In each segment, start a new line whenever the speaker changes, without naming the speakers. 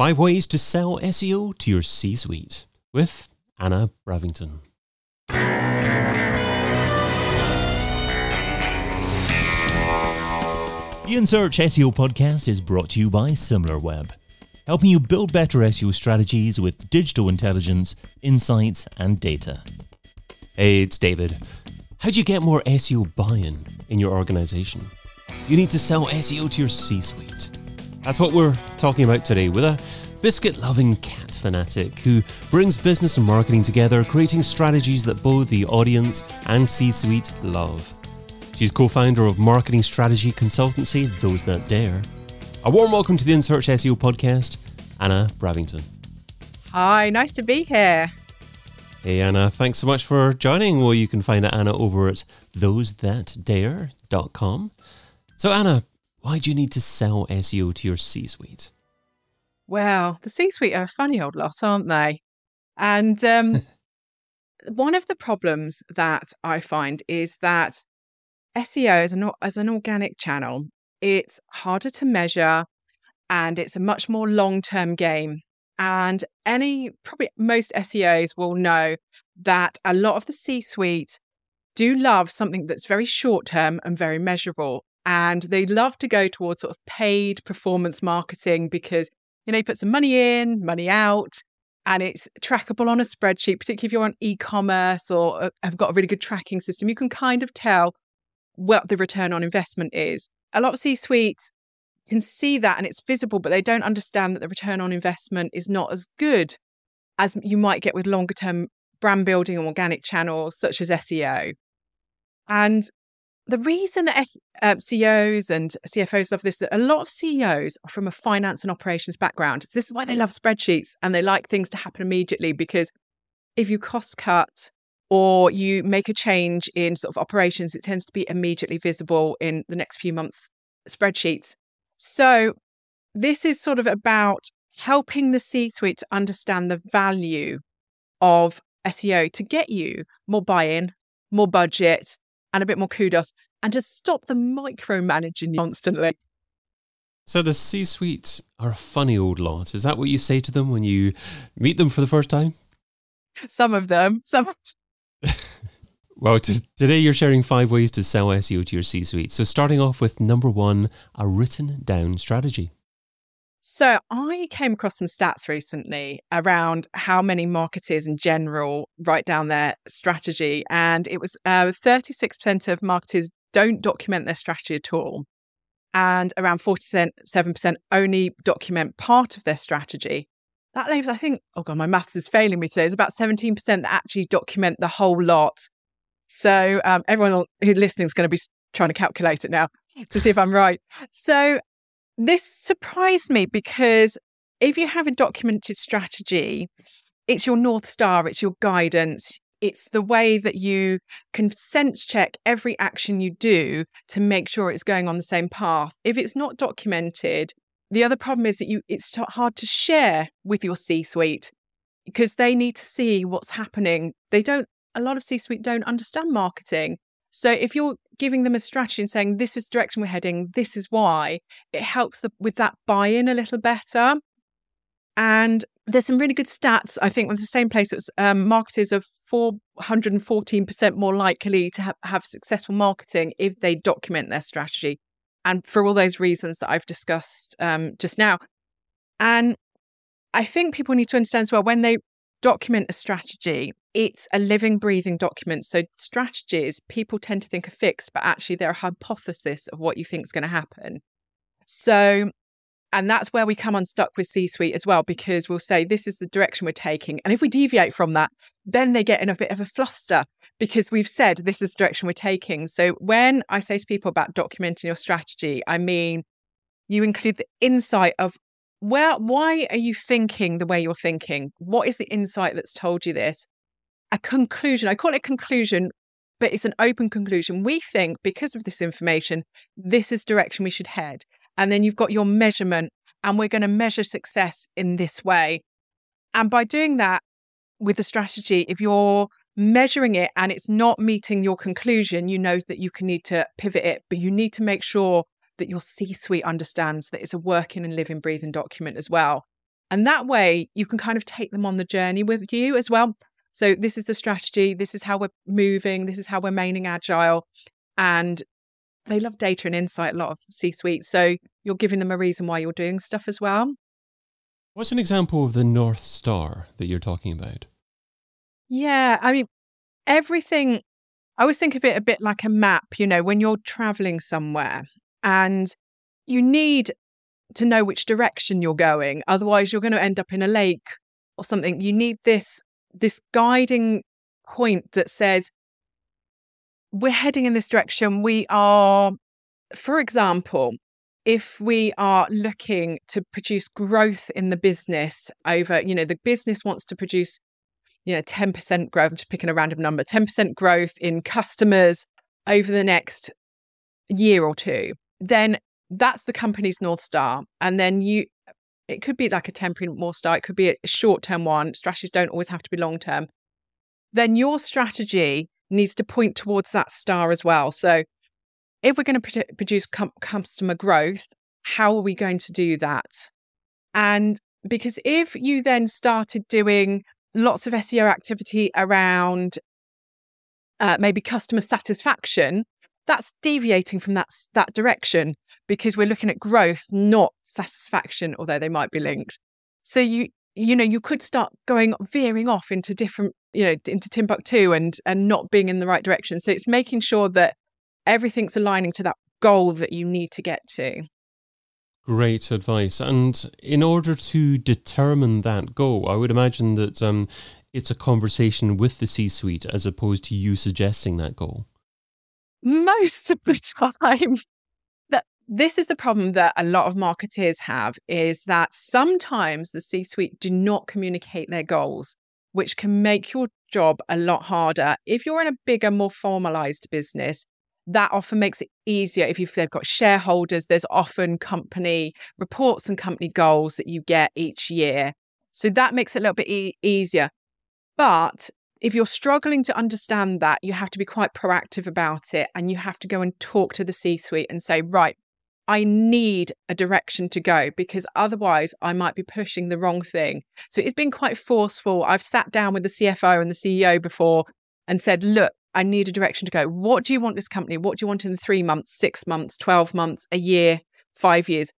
Five Ways to Sell SEO to Your C Suite with Anna Bravington. The In Search SEO podcast is brought to you by SimilarWeb, helping you build better SEO strategies with digital intelligence, insights, and data. Hey, it's David. How do you get more SEO buy in in your organization? You need to sell SEO to your C suite. That's what we're talking about today with a biscuit loving cat fanatic who brings business and marketing together, creating strategies that both the audience and C suite love. She's co founder of marketing strategy consultancy Those That Dare. A warm welcome to the In Search SEO podcast, Anna Bravington.
Hi, nice to be here.
Hey Anna, thanks so much for joining. Well, you can find Anna over at thosethatdare.com. So, Anna, why do you need to sell SEO to your C suite?
Well, the C suite are a funny old lot, aren't they? And um, one of the problems that I find is that SEO as an as an organic channel, it's harder to measure and it's a much more long-term game. And any probably most SEOs will know that a lot of the C-suite do love something that's very short term and very measurable. And they love to go towards sort of paid performance marketing because you know you put some money in, money out, and it's trackable on a spreadsheet, particularly if you're on e-commerce or uh, have got a really good tracking system. You can kind of tell what the return on investment is. A lot of C suites can see that and it's visible, but they don't understand that the return on investment is not as good as you might get with longer term brand building and organic channels such as SEO. And the reason that S- uh, CEOs and CFOs love this, is that a lot of CEOs are from a finance and operations background. This is why they love spreadsheets and they like things to happen immediately because if you cost cut or you make a change in sort of operations, it tends to be immediately visible in the next few months' spreadsheets. So, this is sort of about helping the C suite to understand the value of SEO to get you more buy in, more budget, and a bit more kudos, and to stop the micromanaging constantly.
So, the C suite are a funny old lot. Is that what you say to them when you meet them for the first time?
Some of them, some
well, t- today you're sharing five ways to sell SEO to your C suite. So, starting off with number one, a written down strategy.
So, I came across some stats recently around how many marketers in general write down their strategy. And it was uh, 36% of marketers don't document their strategy at all. And around 47% only document part of their strategy that leaves, I think, oh God, my maths is failing me today. It's about 17% that actually document the whole lot. So um, everyone who's listening is going to be trying to calculate it now to see if I'm right. So this surprised me because if you have a documented strategy, it's your North Star, it's your guidance, it's the way that you can sense check every action you do to make sure it's going on the same path. If it's not documented, the other problem is that you it's hard to share with your C-suite because they need to see what's happening. They don't a lot of C-suite don't understand marketing. So if you're giving them a strategy and saying this is direction we're heading, this is why, it helps the, with that buy-in a little better. And there's some really good stats. I think with the same place, it's um, marketers are 414% more likely to have, have successful marketing if they document their strategy and for all those reasons that I've discussed um, just now. And I think people need to understand as well when they document a strategy, it's a living, breathing document. So, strategies, people tend to think are fixed, but actually they're a hypothesis of what you think is going to happen. So, and that's where we come unstuck with C suite as well, because we'll say, this is the direction we're taking. And if we deviate from that, then they get in a bit of a fluster because we've said this is the direction we're taking. So when I say to people about documenting your strategy, I mean, you include the insight of where, why are you thinking the way you're thinking? What is the insight that's told you this? A conclusion. I call it conclusion, but it's an open conclusion. We think because of this information, this is direction we should head. And then you've got your measurement, and we're going to measure success in this way. And by doing that with the strategy, if you're measuring it and it's not meeting your conclusion, you know that you can need to pivot it, but you need to make sure that your C suite understands that it's a working and living, breathing document as well. And that way you can kind of take them on the journey with you as well. So this is the strategy, this is how we're moving, this is how we're remaining agile. And they love data and insight, a lot of C suite. So you're giving them a reason why you're doing stuff as well.
What's an example of the North Star that you're talking about?
Yeah, I mean, everything, I always think of it a bit like a map, you know, when you're traveling somewhere and you need to know which direction you're going. Otherwise, you're going to end up in a lake or something. You need this this guiding point that says we're heading in this direction. We are, for example, if we are looking to produce growth in the business over, you know, the business wants to produce, you know, 10% growth, I'm just picking a random number, 10% growth in customers over the next year or two, then that's the company's North Star. And then you, it could be like a temporary North Star, it could be a short term one. Strategies don't always have to be long term. Then your strategy needs to point towards that star as well. So if we're going to produce customer growth, how are we going to do that? And because if you then started doing lots of SEO activity around uh, maybe customer satisfaction, that's deviating from that that direction because we're looking at growth, not satisfaction, although they might be linked. So you you know you could start going veering off into different you know into Timbuktu and and not being in the right direction. So it's making sure that everything's aligning to that goal that you need to get to.
Great advice. And in order to determine that goal, I would imagine that um, it's a conversation with the C suite as opposed to you suggesting that goal.
Most of the time, that this is the problem that a lot of marketers have is that sometimes the C suite do not communicate their goals, which can make your job a lot harder. If you're in a bigger, more formalized business, that often makes it easier if you've, they've got shareholders. There's often company reports and company goals that you get each year. So that makes it a little bit e- easier. But if you're struggling to understand that, you have to be quite proactive about it and you have to go and talk to the C suite and say, right, I need a direction to go because otherwise I might be pushing the wrong thing. So it's been quite forceful. I've sat down with the CFO and the CEO before and said, look, I need a direction to go. What do you want this company? What do you want in three months, six months, 12 months, a year, five years?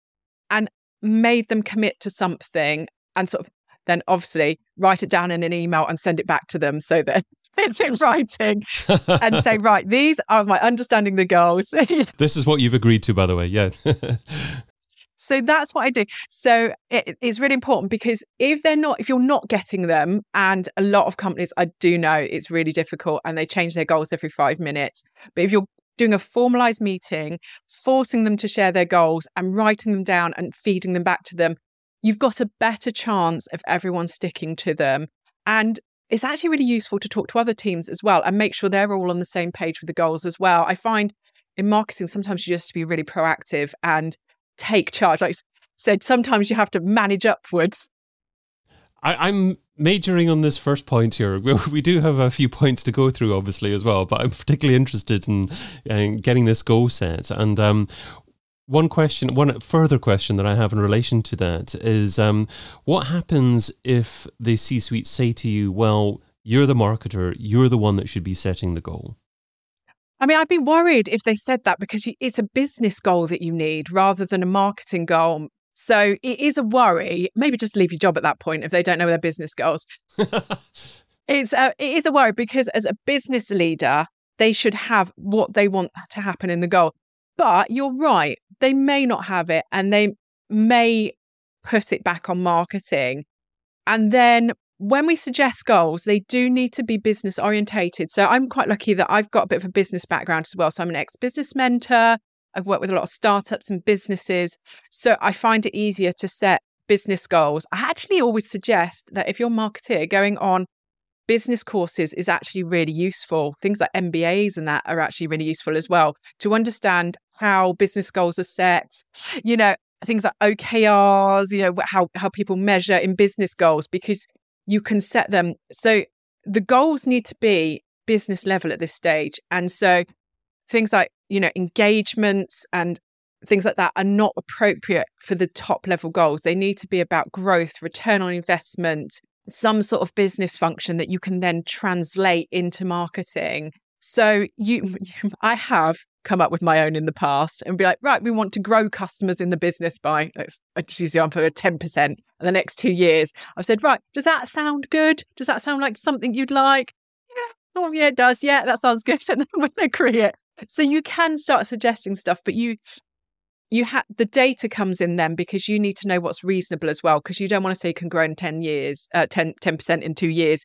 And made them commit to something and sort of then obviously write it down in an email and send it back to them so that it's in writing and say, right, these are my understanding the goals.
this is what you've agreed to, by the way. Yeah.
So that's what I do. So it, it's really important because if they're not, if you're not getting them, and a lot of companies I do know it's really difficult and they change their goals every five minutes. But if you're doing a formalized meeting, forcing them to share their goals and writing them down and feeding them back to them, you've got a better chance of everyone sticking to them. And it's actually really useful to talk to other teams as well and make sure they're all on the same page with the goals as well. I find in marketing, sometimes you just to be really proactive and take charge. Like I said, sometimes you have to manage upwards.
I, am majoring on this first point here. We, we, do have a few points to go through, obviously, as well, but I'm particularly interested in, in getting this goal set. And um, one question, one further question that I have in relation to that is um, what happens if the C suite say to you, well, you're the marketer, you're the one that should be setting the goal?
I mean, I'd be worried if they said that because it's a business goal that you need rather than a marketing goal. So it is a worry. Maybe just leave your job at that point if they don't know their business goals. it's a, it is a worry because as a business leader, they should have what they want to happen in the goal. But you're right, they may not have it and they may put it back on marketing. And then when we suggest goals, they do need to be business orientated. So I'm quite lucky that I've got a bit of a business background as well. So I'm an ex business mentor. I've worked with a lot of startups and businesses. So I find it easier to set business goals. I actually always suggest that if you're a marketer, going on business courses is actually really useful. Things like MBAs and that are actually really useful as well to understand how business goals are set. You know, things like OKRs, you know, how, how people measure in business goals, because you can set them. So the goals need to be business level at this stage. And so things like, you know, engagements and things like that are not appropriate for the top level goals. They need to be about growth, return on investment, some sort of business function that you can then translate into marketing. So you, I have come up with my own in the past and be like, right, we want to grow customers in the business by, let's just use the example of 10% in the next two years. I've said, right, does that sound good? Does that sound like something you'd like? Yeah. Oh, yeah, it does. Yeah, that sounds good. And then when they create, so you can start suggesting stuff, but you, you have the data comes in then because you need to know what's reasonable as well because you don't want to say you can grow in 10 years uh, 10 10% in 2 years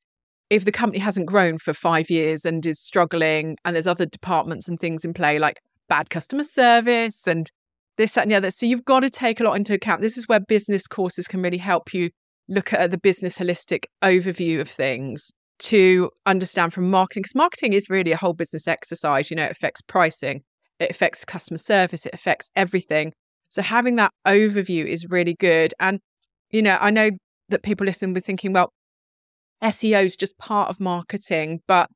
if the company hasn't grown for 5 years and is struggling and there's other departments and things in play like bad customer service and this that and the other. So you've got to take a lot into account. This is where business courses can really help you look at the business holistic overview of things to understand from marketing because marketing is really a whole business exercise you know it affects pricing it affects customer service, it affects everything. So having that overview is really good. And, you know, I know that people listening were thinking, well, SEO is just part of marketing, but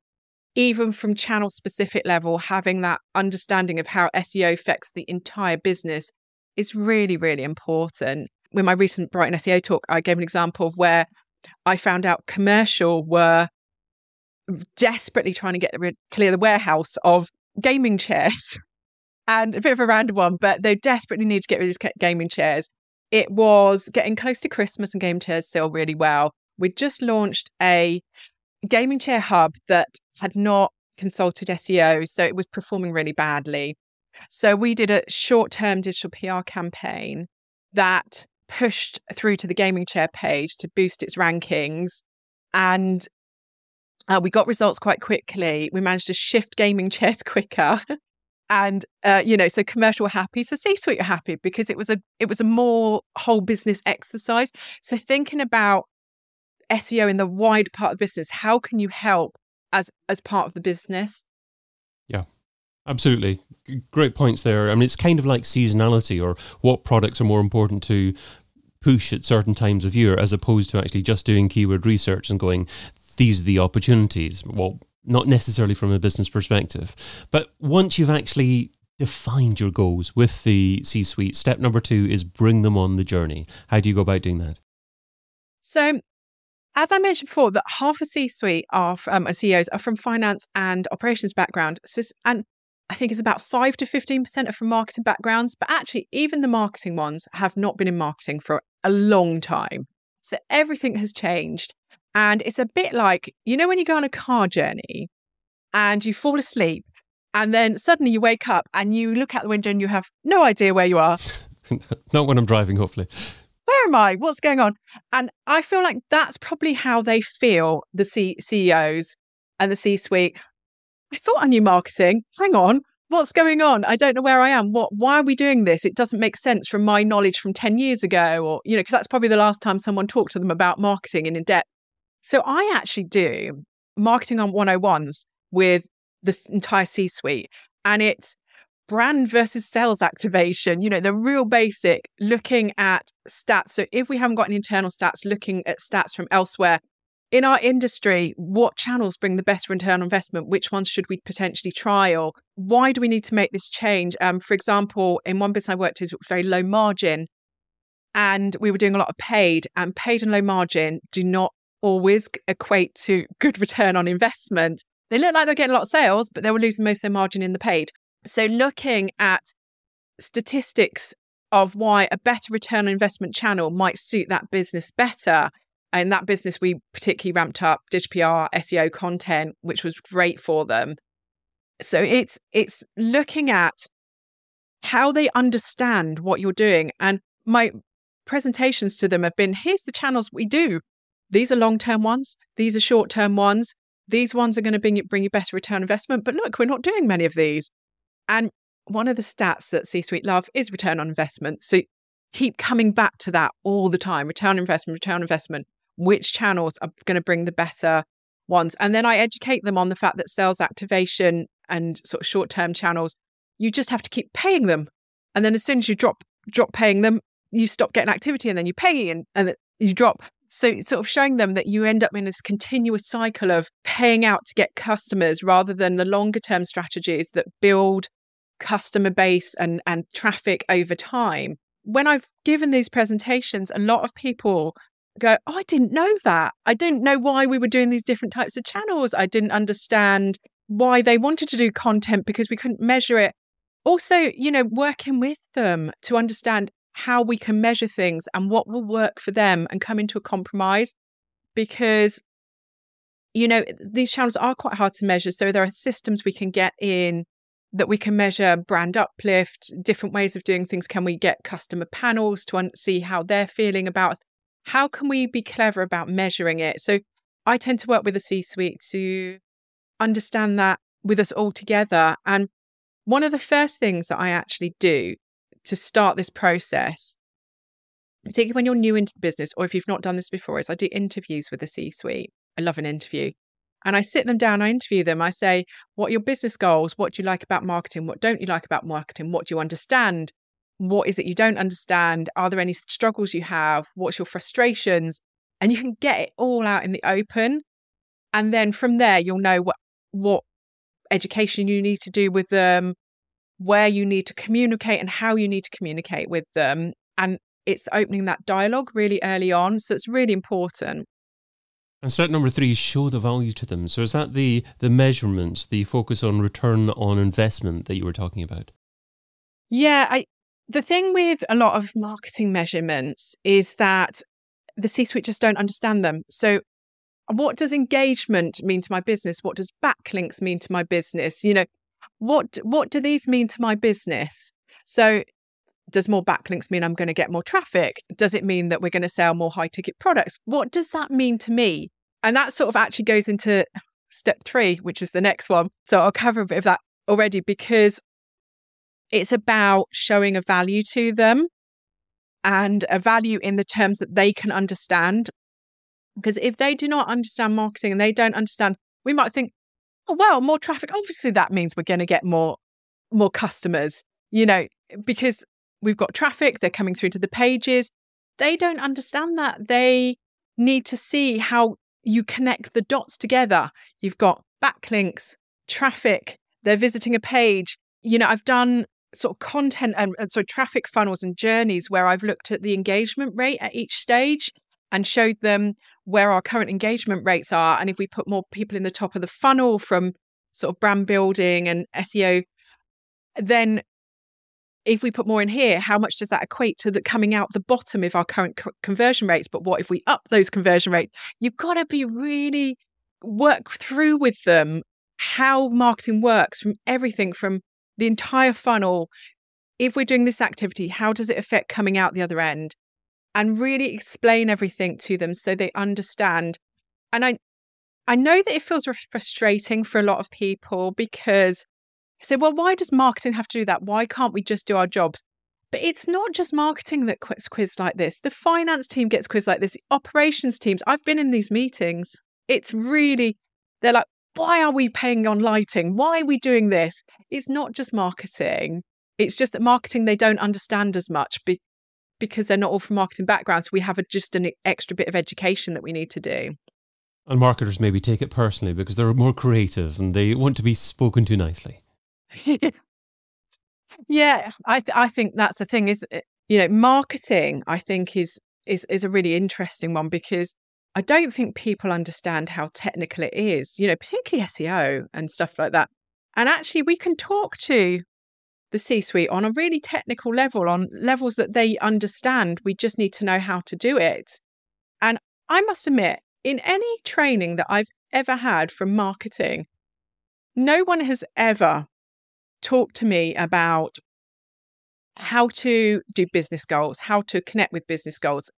even from channel specific level, having that understanding of how SEO affects the entire business is really, really important. With my recent Brighton SEO talk, I gave an example of where I found out commercial were desperately trying to get rid, clear the warehouse of gaming chairs and a bit of a random one, but they desperately need to get rid of gaming chairs. It was getting close to Christmas and game chairs sell really well. We just launched a gaming chair hub that had not consulted SEO, so it was performing really badly. So we did a short term digital PR campaign that pushed through to the gaming chair page to boost its rankings. And uh, we got results quite quickly. We managed to shift gaming chairs quicker and uh, you know so commercial happy so c suite are happy because it was a it was a more whole business exercise. So thinking about seo in the wide part of business how can you help as as part of the business?
Yeah absolutely. Great points there. I mean it's kind of like seasonality or what products are more important to push at certain times of year as opposed to actually just doing keyword research and going these are the opportunities. Well not necessarily from a business perspective. But once you've actually defined your goals with the C suite, step number two is bring them on the journey. How do you go about doing that?
So, as I mentioned before, that half a C suite are um, CEOs are from finance and operations background. So, and I think it's about five to 15% are from marketing backgrounds. But actually, even the marketing ones have not been in marketing for a long time. So everything has changed. And it's a bit like, you know, when you go on a car journey and you fall asleep and then suddenly you wake up and you look out the window and you have no idea where you are.
Not when I'm driving, hopefully.
Where am I? What's going on? And I feel like that's probably how they feel, the C- CEOs and the C suite. I thought I knew marketing. Hang on. What's going on? I don't know where I am. What why are we doing this? It doesn't make sense from my knowledge from 10 years ago or you know, because that's probably the last time someone talked to them about marketing in depth. So I actually do marketing on 101s with this entire C suite, and it's brand versus sales activation, you know, the real basic looking at stats. So if we haven't got any internal stats, looking at stats from elsewhere. In our industry, what channels bring the best return on investment? Which ones should we potentially trial? Why do we need to make this change? Um, for example, in one business I worked with, very low margin, and we were doing a lot of paid, and paid and low margin do not always equate to good return on investment. They look like they're getting a lot of sales, but they were losing most of their margin in the paid. So, looking at statistics of why a better return on investment channel might suit that business better. And that business, we particularly ramped up digital PR, SEO content, which was great for them. So it's it's looking at how they understand what you're doing. And my presentations to them have been here's the channels we do these are long term ones, these are short term ones. These ones are going to bring you, bring you better return investment. But look, we're not doing many of these. And one of the stats that C suite love is return on investment. So keep coming back to that all the time return investment, return investment. Which channels are going to bring the better ones? And then I educate them on the fact that sales activation and sort of short term channels, you just have to keep paying them. And then as soon as you drop drop paying them, you stop getting activity and then you pay and, and you drop so, sort of showing them that you end up in this continuous cycle of paying out to get customers rather than the longer term strategies that build customer base and and traffic over time. When i've given these presentations a lot of people go oh, i didn't know that. I didn't know why we were doing these different types of channels. I didn't understand why they wanted to do content because we couldn't measure it. Also you know working with them to understand how we can measure things and what will work for them and come into a compromise because you know these channels are quite hard to measure. So there are systems we can get in that we can measure brand uplift different ways of doing things. Can we get customer panels to un- see how they're feeling about how can we be clever about measuring it? So i tend to work with the c suite to understand that with us all together. And one of the first things that i actually do to start this process particularly when you're new into the business or if you've not done this before is i do interviews with the c suite I love an interview. And I sit them down, I interview them. I say, What are your business goals? What do you like about marketing? What don't you like about marketing? What do you understand? What is it you don't understand? Are there any struggles you have? What's your frustrations? And you can get it all out in the open. And then from there, you'll know what, what education you need to do with them, where you need to communicate and how you need to communicate with them. And it's opening that dialogue really early on. So it's really important.
And step number three is show the value to them. So is that the the measurements, the focus on return on investment that you were talking about?
Yeah, I the thing with a lot of marketing measurements is that the C-suite just don't understand them. So what does engagement mean to my business? What does backlinks mean to my business? You know, what what do these mean to my business? So does more backlinks mean I'm going to get more traffic? Does it mean that we're going to sell more high ticket products? What does that mean to me? And that sort of actually goes into step three, which is the next one. So I'll cover a bit of that already because it's about showing a value to them and a value in the terms that they can understand. Because if they do not understand marketing and they don't understand, we might think, oh, well, more traffic. Obviously, that means we're going to get more more customers, you know, because we've got traffic, they're coming through to the pages. They don't understand that. They need to see how you connect the dots together. You've got backlinks, traffic, they're visiting a page. You know, I've done sort of content and, and so traffic funnels and journeys where I've looked at the engagement rate at each stage and showed them where our current engagement rates are. And if we put more people in the top of the funnel from sort of brand building and SEO, then if we put more in here, how much does that equate to the coming out the bottom of our current co- conversion rates? But what if we up those conversion rates? You've got to be really work through with them how marketing works from everything from the entire funnel. If we're doing this activity, how does it affect coming out the other end? And really explain everything to them so they understand. And I I know that it feels frustrating for a lot of people because I say, well, why does marketing have to do that? Why can't we just do our jobs? But it's not just marketing that gets quizzed like this. The finance team gets quizzed like this. The operations teams. I've been in these meetings. It's really, they're like, why are we paying on lighting? Why are we doing this? It's not just marketing. It's just that marketing they don't understand as much be- because they're not all from marketing backgrounds. We have a, just an extra bit of education that we need to do.
And marketers maybe take it personally because they're more creative and they want to be spoken to nicely.
yeah, I th- I think that's the thing is eh, you know marketing I think is is is a really interesting one because I don't think people understand how technical it is, you know, particularly SEO and stuff like that. And actually we can talk to the C suite on a really technical level, on levels that they understand. We just need to know how to do it. And I must admit, in any training that I've ever had from marketing, no one has ever talked to me about how to do business goals, how to connect with business goals,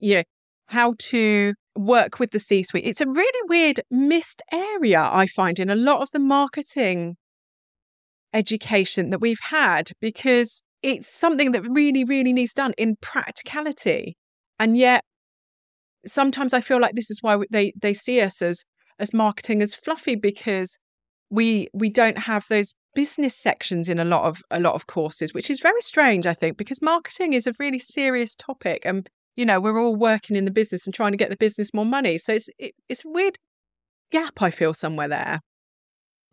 you know, how to work with the C suite. It's a really weird missed area, I find, in a lot of the marketing education that we've had because it's something that really, really needs done in practicality. And yet, sometimes I feel like this is why they, they see us as as marketing as fluffy because we we don't have those business sections in a lot of a lot of courses which is very strange i think because marketing is a really serious topic and you know we're all working in the business and trying to get the business more money so it's it, it's a weird gap i feel somewhere there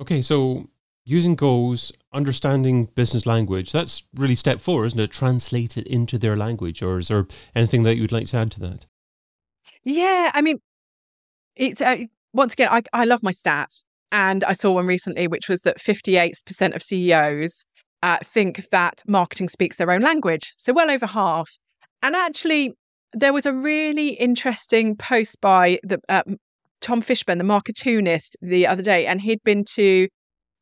okay so using goals, understanding business language, that's really step four, isn't it? Translate it into their language. Or is there anything that you'd like to add to that?
Yeah, I mean, it's uh, once again, I, I love my stats. And I saw one recently, which was that 58% of CEOs uh, think that marketing speaks their own language. So well over half. And actually, there was a really interesting post by the uh, Tom Fishburne, the Marketoonist, the other day, and he'd been to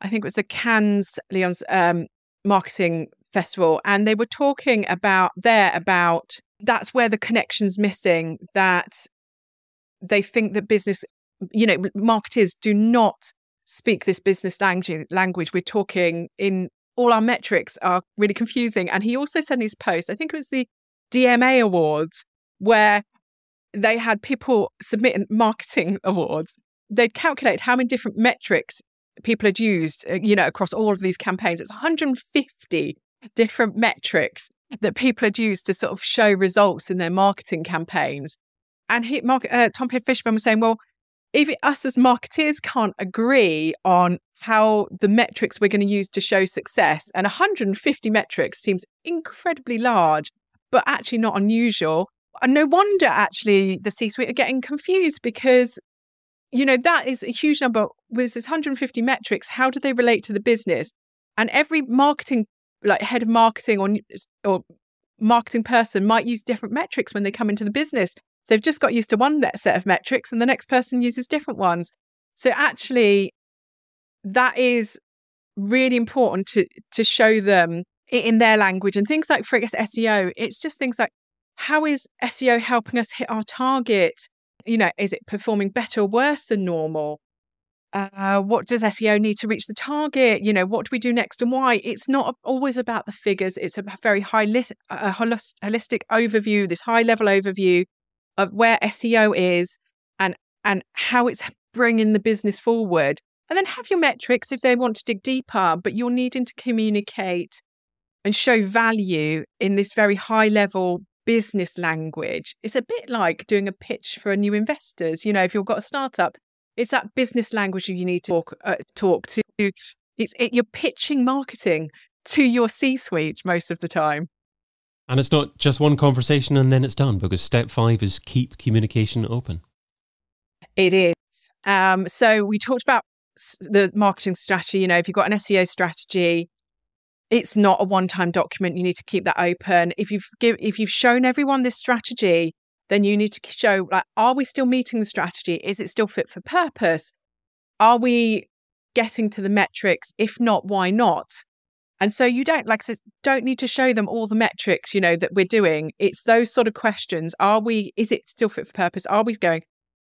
I think it was the Cannes Lions um, marketing festival, and they were talking about there about that's where the connection's missing. That they think that business, you know, marketers do not speak this business language. Language we're talking in all our metrics are really confusing. And he also in his post, I think it was the DMA Awards, where they had people submitting marketing awards. They'd calculate how many different metrics people had used, uh, you know, across all of these campaigns. It's 150 different metrics that people had used to sort of show results in their marketing campaigns. And he, Mark, uh, Tom Fishburne was saying, well, if us as marketeers can't agree on how the metrics we're going to use to show success, and 150 metrics seems incredibly large, but actually not unusual. And no wonder actually the C suite are getting confused because you know, that is a huge number. With this 150 metrics, how do they relate to the business? And every marketing, like head of marketing or, or marketing person might use different metrics when they come into the business. They've just got used to one set of metrics and the next person uses different ones. So actually, that is really important to to show them in their language and things like for guess SEO. It's just things like how is SEO helping us hit our target? You know, is it performing better or worse than normal? Uh, what does SEO need to reach the target? You know, what do we do next and why? It's not always about the figures. It's a very high li- a holistic overview, this high level overview of where SEO is and and how it's bringing the business forward. And then have your metrics if they want to dig deeper, but you're needing to communicate and show value in this very high level business language. It's a bit like doing a pitch for a new investors. You know, if you've got a startup, it's that business language you need to talk, uh, talk to. It's it, you're pitching marketing to your C-suite most of the time.
And it's not just one conversation and then it's done because step five is keep communication open.
It is. Um, so we talked about the marketing strategy. You know, if you've got an SEO strategy, it's not a one-time document you need to keep that open. If you've give if you've shown everyone this strategy then you need to show like are we still meeting the strategy? Is it still fit for purpose? Are we getting to the metrics? If not why not? And so you don't like I said, don't need to show them all the metrics you know that we're doing. It's those sort of questions. Are we is it still fit for purpose? Are we going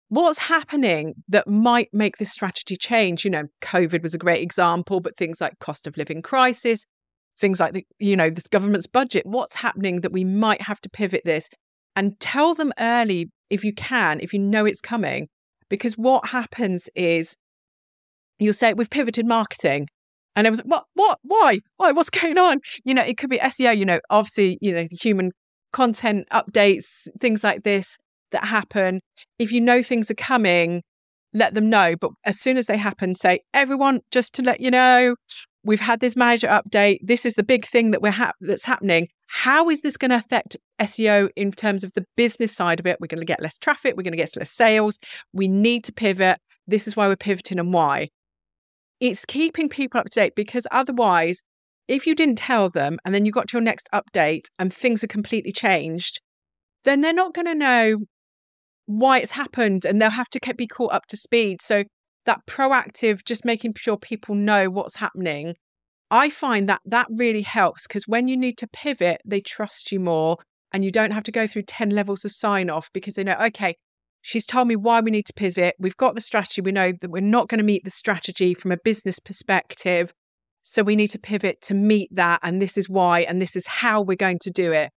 what's happening that might make this strategy change? You know covid was a great example but things like cost of living crisis things like the, you know, this government's budget. What's happening that we might have to pivot this and tell them early if you can, if you know it's coming. Because what happens is you'll say, We've pivoted marketing. And it was what, what, why, why, what's going on? You know, it could be SEO, you know, obviously, you know, human content updates, things like this that happen. If you know things are coming, let them know. But as soon as they happen, say, everyone, just to let you know, we've had this manager update. This is the big thing that we're ha- that's happening. How is this going to affect SEO in terms of the business side of it? We're going to get less traffic. We're going to get less sales. We need to pivot. This is why we're pivoting and why. It's keeping people up to date because otherwise, if you didn't tell them and then you got to your next update and things are completely changed, then they're not going to know why it's happened and they'll have to be caught up to speed. So that proactive, just making sure people know what's happening. I find that that really helps because when you need to pivot, they trust you more and you don't have to go through 10 levels of sign off because they know, okay, she's told me why we need to pivot. We've got the strategy. We know that we're not going to meet the strategy from a business perspective. So we need to pivot to meet that. And this is why, and this is how we're going to do it.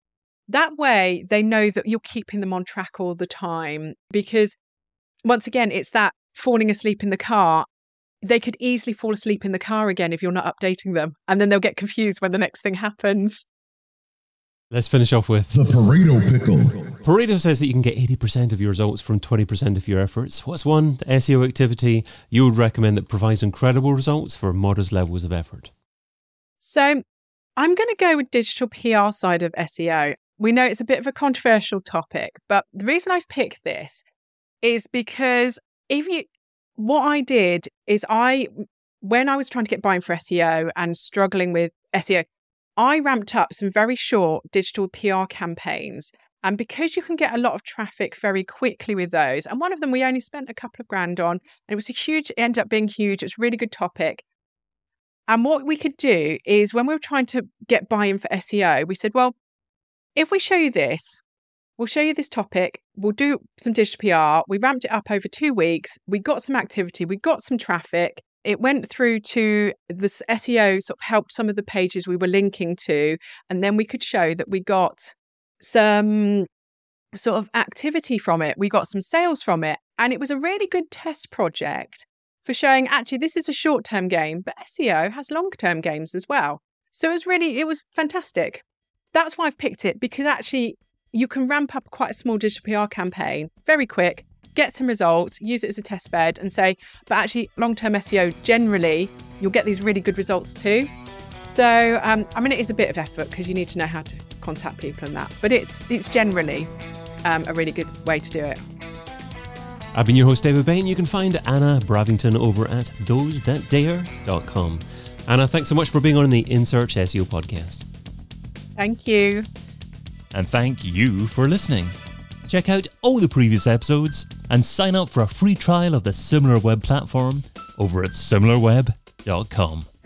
That way, they know that you're keeping them on track all the time because once again, it's that falling asleep in the car, they could easily fall asleep in the car again if you're not updating them. And then they'll get confused when the next thing happens.
Let's finish off with
The Pareto Pickle.
Pareto says that you can get 80% of your results from 20% of your efforts. What's one SEO activity you would recommend that provides incredible results for modest levels of effort?
So I'm going to go with digital PR side of SEO. We know it's a bit of a controversial topic, but the reason I've picked this is because if you, what I did is I, when I was trying to get buying for SEO and struggling with SEO, I ramped up some very short digital PR campaigns. And because you can get a lot of traffic very quickly with those, and one of them we only spent a couple of grand on, and it was a huge, it ended up being huge. It's a really good topic. And what we could do is when we were trying to get buy in for SEO, we said, well, if we show you this, we'll show you this topic, we'll do some digital PR. We ramped it up over two weeks. We got some activity, we got some traffic it went through to this SEO sort of helped some of the pages we were linking to. And then we could show that we got some sort of activity from it. We got some sales from it. And it was a really good test project for showing actually this is a short term game, but SEO has long term games as well. So it was really, it was fantastic. That's why I've picked it because actually you can ramp up quite a small digital PR campaign very quick get some results, use it as a test bed, and say, but actually, long term SEO, generally, you'll get these really good results too. So, um, I mean, it is a bit of effort because you need to know how to contact people and that, but it's it's generally um, a really good way to do it.
I've been your host, David Bain. You can find Anna Bravington over at thosethatdare.com. Anna, thanks so much for being on the In Search SEO podcast.
Thank you.
And thank you for listening. Check out all the previous episodes and sign up for a free trial of the SimilarWeb platform over at similarweb.com.